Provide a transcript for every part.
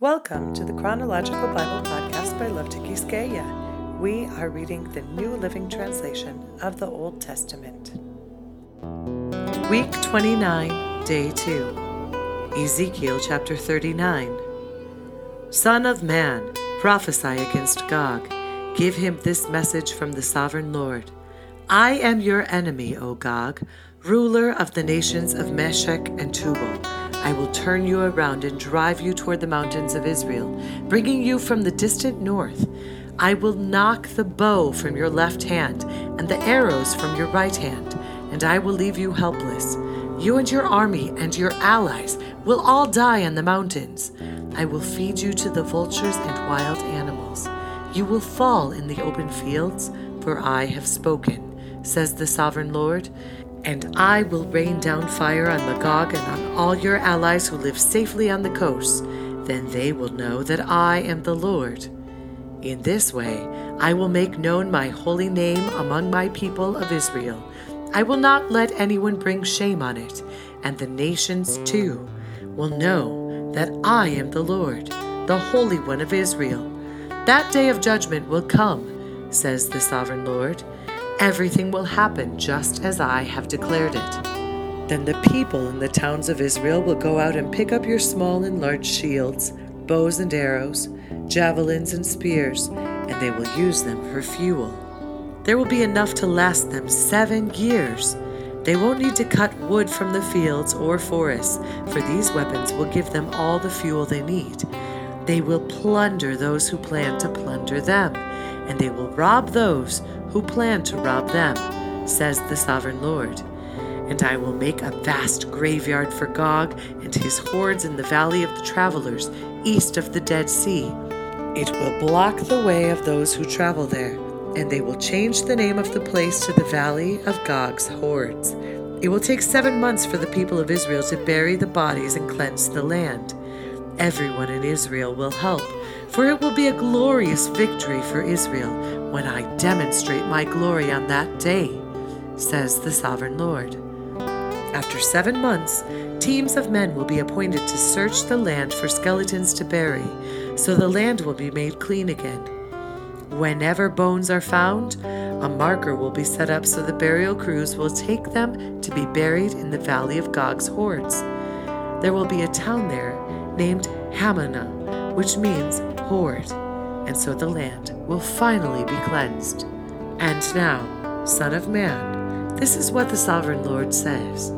Welcome to the Chronological Bible Podcast by Love Tikiskeya. We are reading the New Living Translation of the Old Testament. Week 29, Day 2. Ezekiel chapter 39. Son of man, prophesy against Gog. Give him this message from the sovereign Lord. I am your enemy, O Gog, ruler of the nations of Meshech and Tubal. I will turn you around and drive you toward the mountains of Israel, bringing you from the distant north. I will knock the bow from your left hand and the arrows from your right hand, and I will leave you helpless. You and your army and your allies will all die on the mountains. I will feed you to the vultures and wild animals. You will fall in the open fields, for I have spoken, says the sovereign Lord. And I will rain down fire on Magog and on all your allies who live safely on the coast. Then they will know that I am the Lord. In this way, I will make known my holy name among my people of Israel. I will not let anyone bring shame on it, and the nations too will know that I am the Lord, the Holy One of Israel. That day of judgment will come, says the sovereign Lord Everything will happen just as I have declared it. Then the people in the towns of Israel will go out and pick up your small and large shields, bows and arrows, javelins and spears, and they will use them for fuel. There will be enough to last them seven years. They won't need to cut wood from the fields or forests, for these weapons will give them all the fuel they need. They will plunder those who plan to plunder them, and they will rob those who plan to rob them, says the sovereign Lord. And I will make a vast graveyard for Gog and his hordes in the valley of the travelers, east of the Dead Sea. It will block the way of those who travel there, and they will change the name of the place to the Valley of Gog's Hordes. It will take seven months for the people of Israel to bury the bodies and cleanse the land. Everyone in Israel will help, for it will be a glorious victory for Israel when I demonstrate my glory on that day, says the sovereign Lord. After seven months, teams of men will be appointed to search the land for skeletons to bury, so the land will be made clean again. Whenever bones are found, a marker will be set up so the burial crews will take them to be buried in the valley of Gog's hordes. There will be a town there named Hamonah, which means horde and so the land will finally be cleansed. And now, Son of Man, this is what the Sovereign Lord says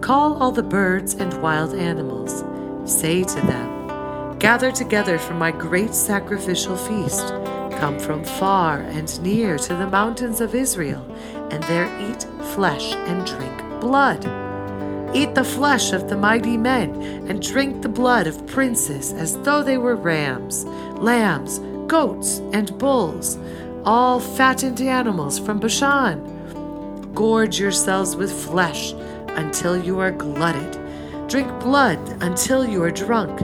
Call all the birds and wild animals. Say to them, Gather together for my great sacrificial feast. Come from far and near to the mountains of Israel, and there eat flesh and drink blood. Eat the flesh of the mighty men, and drink the blood of princes as though they were rams, lambs, goats and bulls, all fattened animals from Bashan. Gorge yourselves with flesh until you are glutted. Drink blood until you are drunk.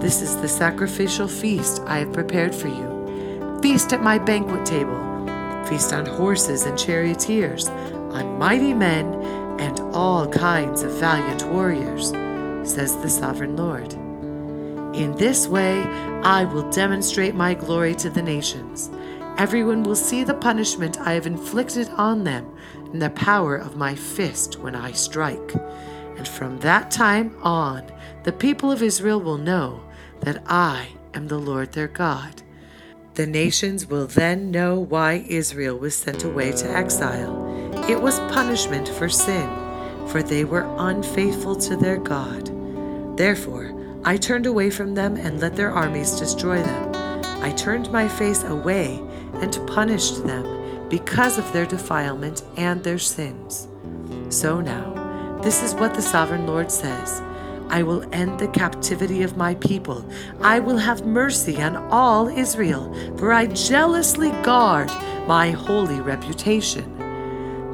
This is the sacrificial feast I have prepared for you. Feast at my banquet table. Feast on horses and charioteers, on mighty men and all kinds of valiant warriors, says the sovereign Lord. In this way, I will demonstrate my glory to the nations. Everyone will see the punishment I have inflicted on them and the power of my fist when I strike. And from that time on, the people of Israel will know that I am the Lord their God. The nations will then know why Israel was sent away to exile. It was punishment for sin, for they were unfaithful to their God. Therefore, I turned away from them and let their armies destroy them. I turned my face away and punished them because of their defilement and their sins. So now, this is what the sovereign Lord says I will end the captivity of my people. I will have mercy on all Israel, for I jealously guard my holy reputation.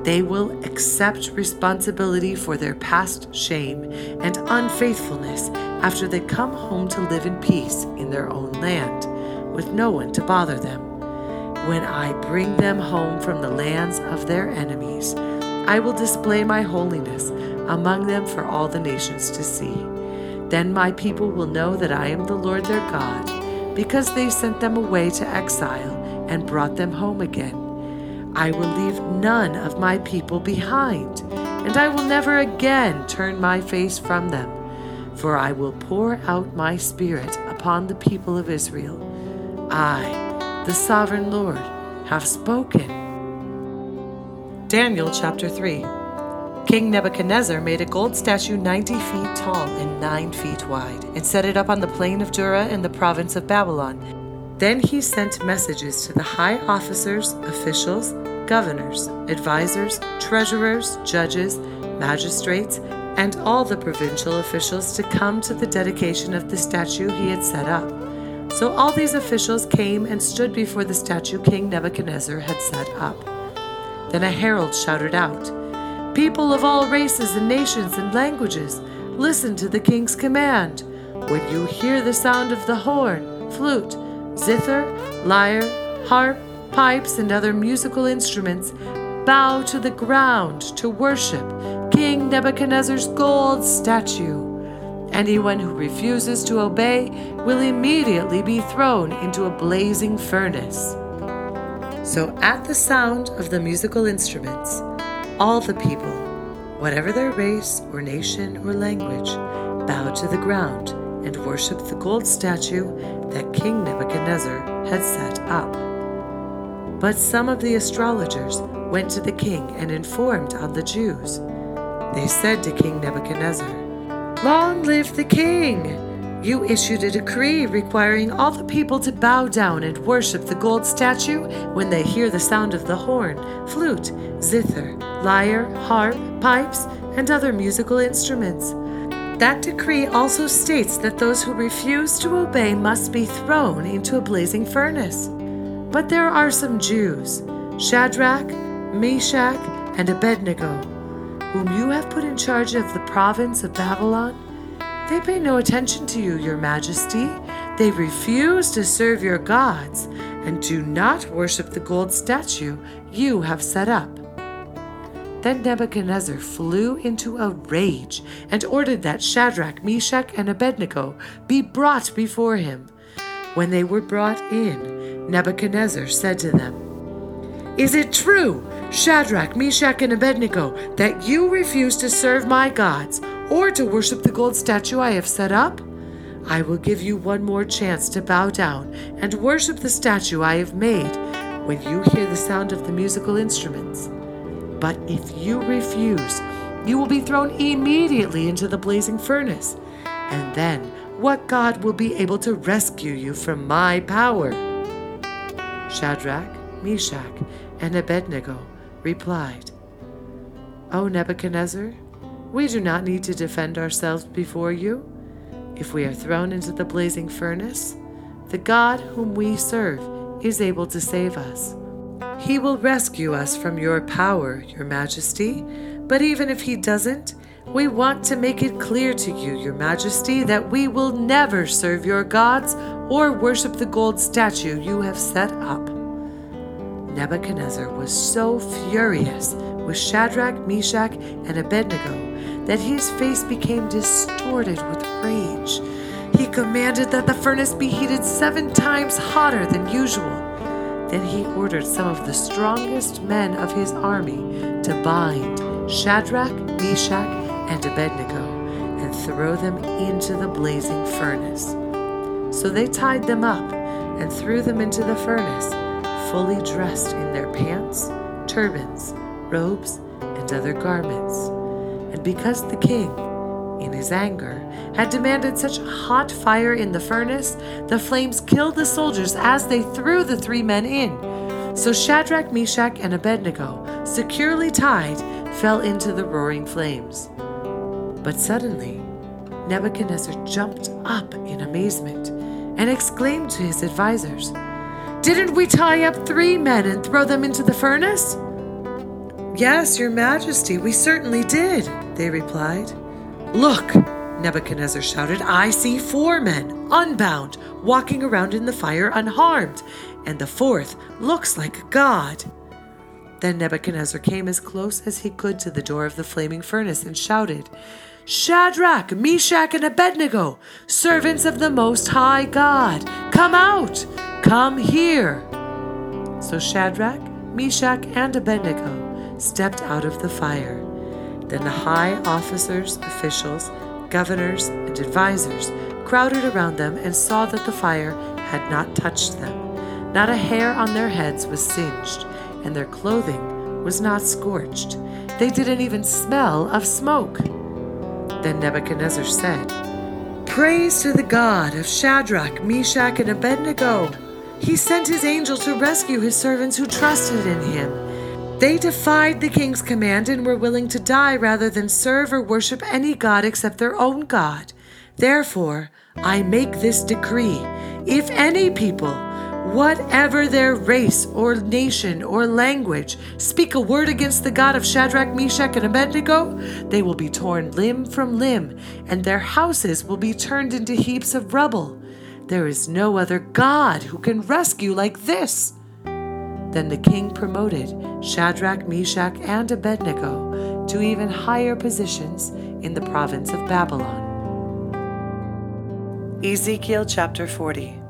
They will accept responsibility for their past shame and unfaithfulness after they come home to live in peace in their own land, with no one to bother them. When I bring them home from the lands of their enemies, I will display my holiness among them for all the nations to see. Then my people will know that I am the Lord their God, because they sent them away to exile and brought them home again. I will leave none of my people behind, and I will never again turn my face from them, for I will pour out my Spirit upon the people of Israel. I, the sovereign Lord, have spoken. Daniel chapter 3 King Nebuchadnezzar made a gold statue 90 feet tall and 9 feet wide, and set it up on the plain of Dura in the province of Babylon. Then he sent messages to the high officers, officials, governors, advisers, treasurers, judges, magistrates, and all the provincial officials to come to the dedication of the statue he had set up. So all these officials came and stood before the statue King Nebuchadnezzar had set up. Then a herald shouted out, People of all races and nations and languages, listen to the king's command. When you hear the sound of the horn, flute, zither, lyre, harp, pipes, and other musical instruments, bow to the ground to worship King Nebuchadnezzar's gold statue. Anyone who refuses to obey will immediately be thrown into a blazing furnace. So, at the sound of the musical instruments, all the people, whatever their race or nation or language, bowed to the ground and worshiped the gold statue that King Nebuchadnezzar had set up. But some of the astrologers went to the king and informed on the Jews. They said to King Nebuchadnezzar, Long live the king! You issued a decree requiring all the people to bow down and worship the gold statue when they hear the sound of the horn, flute, zither, lyre, harp, pipes, and other musical instruments. That decree also states that those who refuse to obey must be thrown into a blazing furnace. But there are some Jews, Shadrach, Meshach, and Abednego, whom you have put in charge of the province of Babylon they pay no attention to you, your majesty. They refuse to serve your gods and do not worship the gold statue you have set up. Then Nebuchadnezzar flew into a rage and ordered that Shadrach, Meshach, and Abednego be brought before him. When they were brought in, Nebuchadnezzar said to them, Is it true, Shadrach, Meshach, and Abednego, that you refuse to serve my gods or to worship the gold statue I have set up? I will give you one more chance to bow down and worship the statue I have made when you hear the sound of the musical instruments. But if you refuse, you will be thrown immediately into the blazing furnace. And then, what God will be able to rescue you from my power? Shadrach, Meshach, and Abednego replied, O Nebuchadnezzar, we do not need to defend ourselves before you. If we are thrown into the blazing furnace, the God whom we serve is able to save us. He will rescue us from your power, your majesty. But even if he doesn't, we want to make it clear to you, your majesty, that we will never serve your gods or worship the gold statue you have set up. Nebuchadnezzar was so furious with Shadrach, Meshach, and Abednego that his face became distorted with rage. He commanded that the furnace be heated seven times hotter than usual. Then he ordered some of the strongest men of his army to bind Shadrach, Meshach, and Abednego and throw them into the blazing furnace. So they tied them up and threw them into the furnace, fully dressed in their pants, turbans, robes, and other garments. And because the king, in his anger, had demanded such hot fire in the furnace, the flames killed the soldiers as they threw the three men in. So Shadrach, Meshach, and Abednego, securely tied, fell into the roaring flames. But suddenly, Nebuchadnezzar jumped up in amazement and exclaimed to his advisers, Didn't we tie up three men and throw them into the furnace? Yes, Your Majesty, we certainly did, they replied. Look, Nebuchadnezzar shouted, I see four men, unbound, walking around in the fire unharmed, and the fourth looks like a god. Then Nebuchadnezzar came as close as he could to the door of the flaming furnace and shouted, Shadrach, Meshach, and Abednego, servants of the Most High God, come out, come here. So Shadrach, Meshach, and Abednego stepped out of the fire. Then the high officers, officials, governors, and advisers crowded around them and saw that the fire had not touched them. Not a hair on their heads was singed, and their clothing was not scorched. They didn't even smell of smoke. Then Nebuchadnezzar said, Praise to the God of Shadrach, Meshach, and Abednego. He sent his angel to rescue his servants who trusted in him. They defied the king's command and were willing to die rather than serve or worship any god except their own God. Therefore, I make this decree if any people, whatever their race or nation or language, speak a word against the God of Shadrach, Meshach, and Abednego, they will be torn limb from limb, and their houses will be turned into heaps of rubble. There is no other God who can rescue like this. Then the king promoted Shadrach, Meshach, and Abednego to even higher positions in the province of Babylon. Ezekiel chapter 40.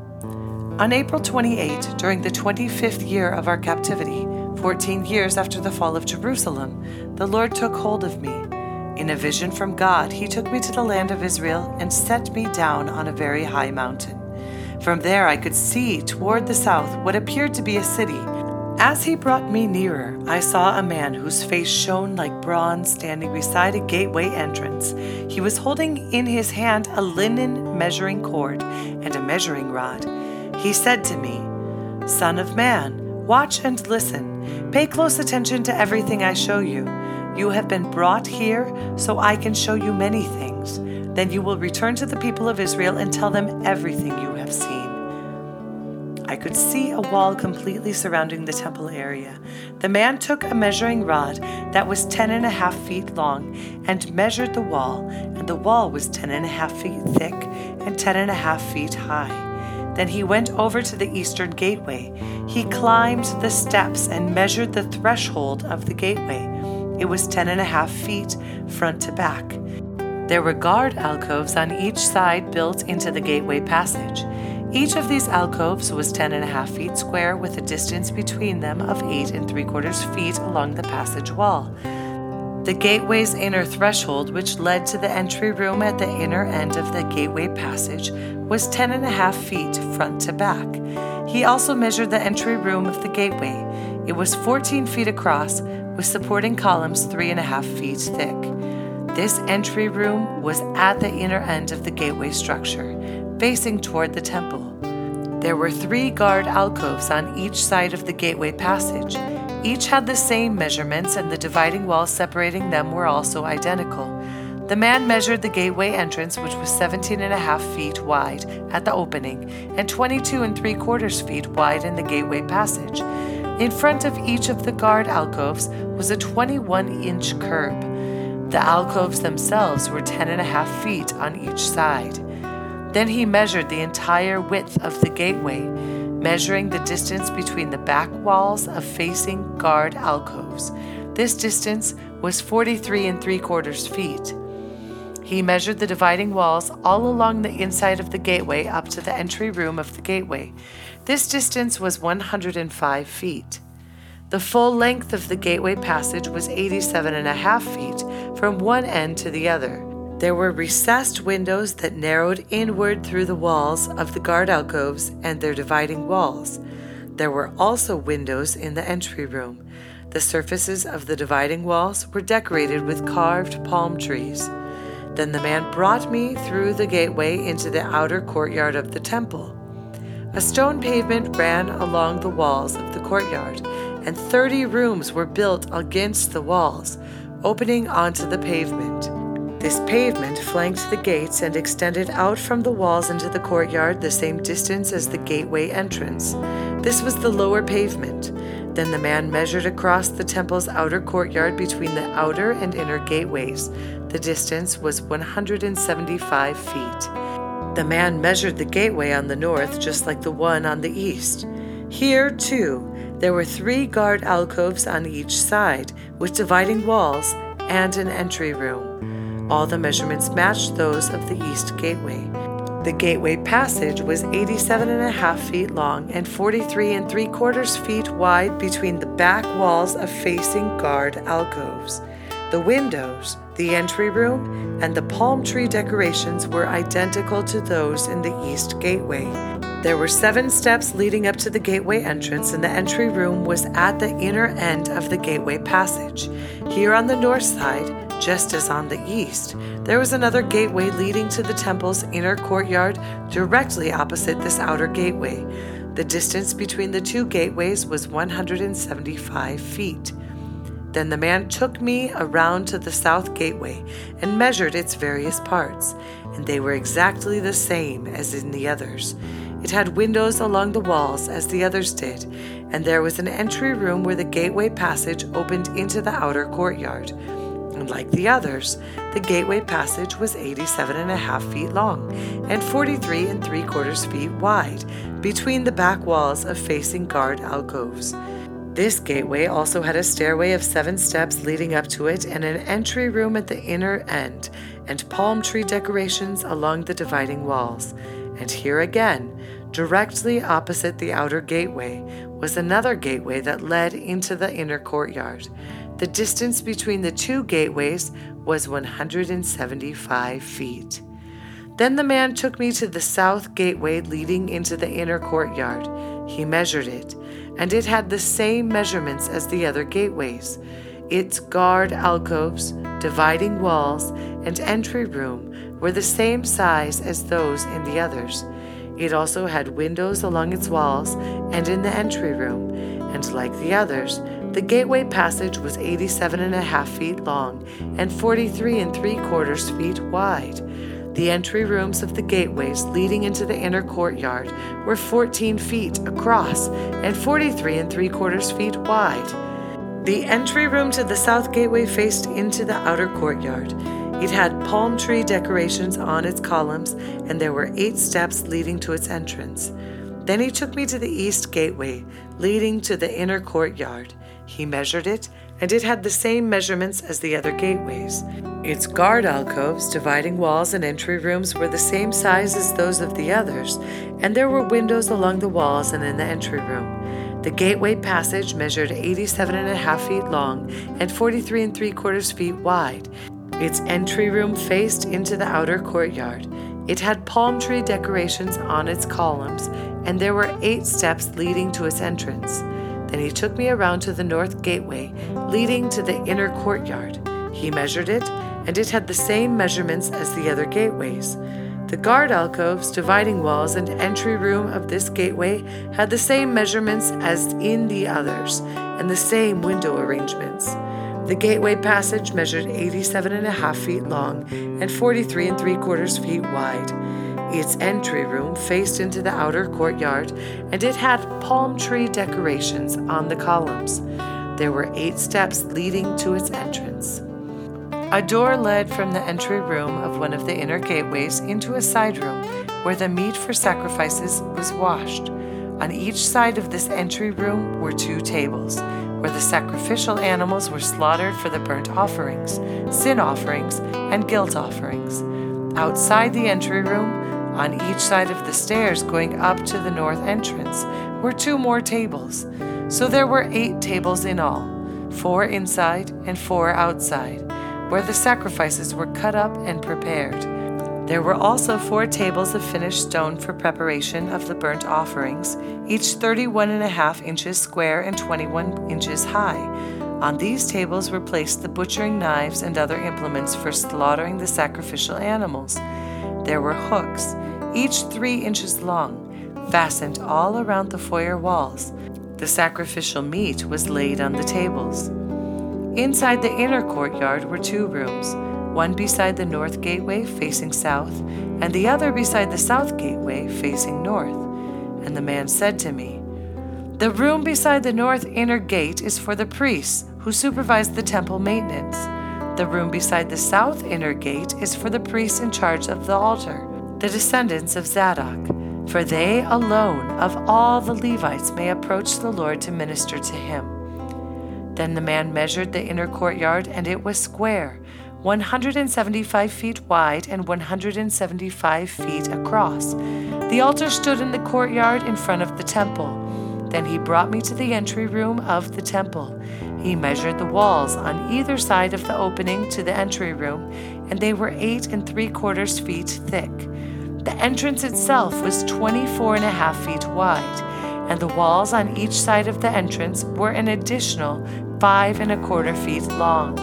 On April 28, during the 25th year of our captivity, 14 years after the fall of Jerusalem, the Lord took hold of me. In a vision from God, he took me to the land of Israel and set me down on a very high mountain. From there, I could see toward the south what appeared to be a city as he brought me nearer, I saw a man whose face shone like bronze standing beside a gateway entrance. He was holding in his hand a linen measuring cord and a measuring rod. He said to me, Son of man, watch and listen. Pay close attention to everything I show you. You have been brought here so I can show you many things. Then you will return to the people of Israel and tell them everything you have seen. I could see a wall completely surrounding the temple area. The man took a measuring rod that was ten and a half feet long and measured the wall, and the wall was ten and a half feet thick and ten and a half feet high. Then he went over to the eastern gateway. He climbed the steps and measured the threshold of the gateway. It was ten and a half feet front to back. There were guard alcoves on each side built into the gateway passage. Each of these alcoves was ten and a half feet square with a distance between them of eight and three quarters feet along the passage wall. The gateway's inner threshold, which led to the entry room at the inner end of the gateway passage, was ten and a half feet front to back. He also measured the entry room of the gateway. It was 14 feet across, with supporting columns three and a half feet thick. This entry room was at the inner end of the gateway structure facing toward the temple. There were three guard alcoves on each side of the gateway passage. Each had the same measurements, and the dividing walls separating them were also identical. The man measured the gateway entrance, which was 17 and a half feet wide at the opening and 22 and three quarters feet wide in the gateway passage. In front of each of the guard alcoves was a 21 inch curb. The alcoves themselves were 10 and a half feet on each side. Then he measured the entire width of the gateway, measuring the distance between the back walls of facing guard alcoves. This distance was 43 and 3 quarters feet. He measured the dividing walls all along the inside of the gateway up to the entry room of the gateway. This distance was 105 feet. The full length of the gateway passage was 87 and a half feet from one end to the other. There were recessed windows that narrowed inward through the walls of the guard alcoves and their dividing walls. There were also windows in the entry room. The surfaces of the dividing walls were decorated with carved palm trees. Then the man brought me through the gateway into the outer courtyard of the temple. A stone pavement ran along the walls of the courtyard, and thirty rooms were built against the walls, opening onto the pavement. This pavement flanked the gates and extended out from the walls into the courtyard the same distance as the gateway entrance. This was the lower pavement. Then the man measured across the temple's outer courtyard between the outer and inner gateways. The distance was 175 feet. The man measured the gateway on the north just like the one on the east. Here, too, there were three guard alcoves on each side, with dividing walls and an entry room. All the measurements matched those of the east gateway. The gateway passage was 87 and a half feet long and 43 and three quarters feet wide between the back walls of facing guard alcoves. The windows, the entry room, and the palm tree decorations were identical to those in the east gateway. There were seven steps leading up to the gateway entrance, and the entry room was at the inner end of the gateway passage. Here on the north side, just as on the east, there was another gateway leading to the temple's inner courtyard directly opposite this outer gateway. The distance between the two gateways was 175 feet. Then the man took me around to the south gateway and measured its various parts, and they were exactly the same as in the others. It had windows along the walls as the others did, and there was an entry room where the gateway passage opened into the outer courtyard. Like the others, the gateway passage was 87 and a half feet long and 43 and three quarters feet wide between the back walls of facing guard alcoves. This gateway also had a stairway of seven steps leading up to it and an entry room at the inner end and palm tree decorations along the dividing walls. And here again, directly opposite the outer gateway, was another gateway that led into the inner courtyard. The distance between the two gateways was 175 feet. Then the man took me to the south gateway leading into the inner courtyard. He measured it, and it had the same measurements as the other gateways. Its guard alcoves, dividing walls, and entry room were the same size as those in the others. It also had windows along its walls and in the entry room, and like the others, the gateway passage was 87 and a half feet long and 43 and three quarters feet wide. The entry rooms of the gateways leading into the inner courtyard were 14 feet across and 43 and three quarters feet wide. The entry room to the south gateway faced into the outer courtyard. It had palm tree decorations on its columns, and there were eight steps leading to its entrance. Then he took me to the east gateway, leading to the inner courtyard. He measured it, and it had the same measurements as the other gateways. Its guard alcoves, dividing walls, and entry rooms were the same size as those of the others, and there were windows along the walls and in the entry room. The gateway passage measured 87 and a half feet long and 43 and three quarters feet wide. Its entry room faced into the outer courtyard. It had palm tree decorations on its columns, and there were eight steps leading to its entrance. Then he took me around to the north gateway, leading to the inner courtyard. He measured it, and it had the same measurements as the other gateways. The guard alcoves, dividing walls, and entry room of this gateway had the same measurements as in the others, and the same window arrangements. The gateway passage measured 87 and a half feet long and 43 and three quarters feet wide. Its entry room faced into the outer courtyard, and it had palm tree decorations on the columns. There were eight steps leading to its entrance. A door led from the entry room of one of the inner gateways into a side room where the meat for sacrifices was washed. On each side of this entry room were two tables, where the sacrificial animals were slaughtered for the burnt offerings, sin offerings, and guilt offerings. Outside the entry room on each side of the stairs going up to the north entrance were two more tables. So there were eight tables in all, four inside and four outside, where the sacrifices were cut up and prepared. There were also four tables of finished stone for preparation of the burnt offerings, each thirty-one and a half inches square and 21 inches high. On these tables were placed the butchering knives and other implements for slaughtering the sacrificial animals. There were hooks, each three inches long, fastened all around the foyer walls. The sacrificial meat was laid on the tables. Inside the inner courtyard were two rooms, one beside the north gateway facing south, and the other beside the south gateway facing north. And the man said to me, The room beside the north inner gate is for the priests who supervise the temple maintenance. The room beside the south inner gate is for the priests in charge of the altar the descendants of Zadok, for they alone of all the Levites may approach the Lord to minister to him. Then the man measured the inner courtyard, and it was square, 175 feet wide and 175 feet across. The altar stood in the courtyard in front of the temple. Then he brought me to the entry room of the temple. He measured the walls on either side of the opening to the entry room, and they were eight and three quarters feet thick. The entrance itself was 24 and a half feet wide, and the walls on each side of the entrance were an additional five and a quarter feet long.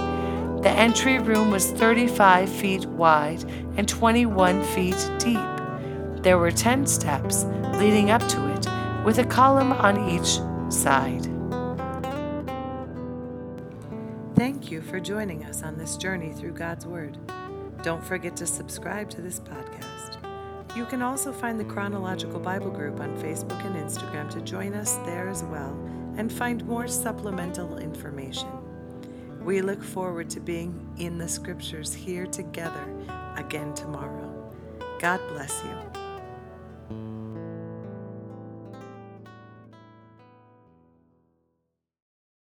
The entry room was 35 feet wide and 21 feet deep. There were 10 steps leading up to it, with a column on each side. Thank you for joining us on this journey through God's Word. Don't forget to subscribe to this podcast. You can also find the Chronological Bible Group on Facebook and Instagram to join us there as well and find more supplemental information. We look forward to being in the scriptures here together again tomorrow. God bless you.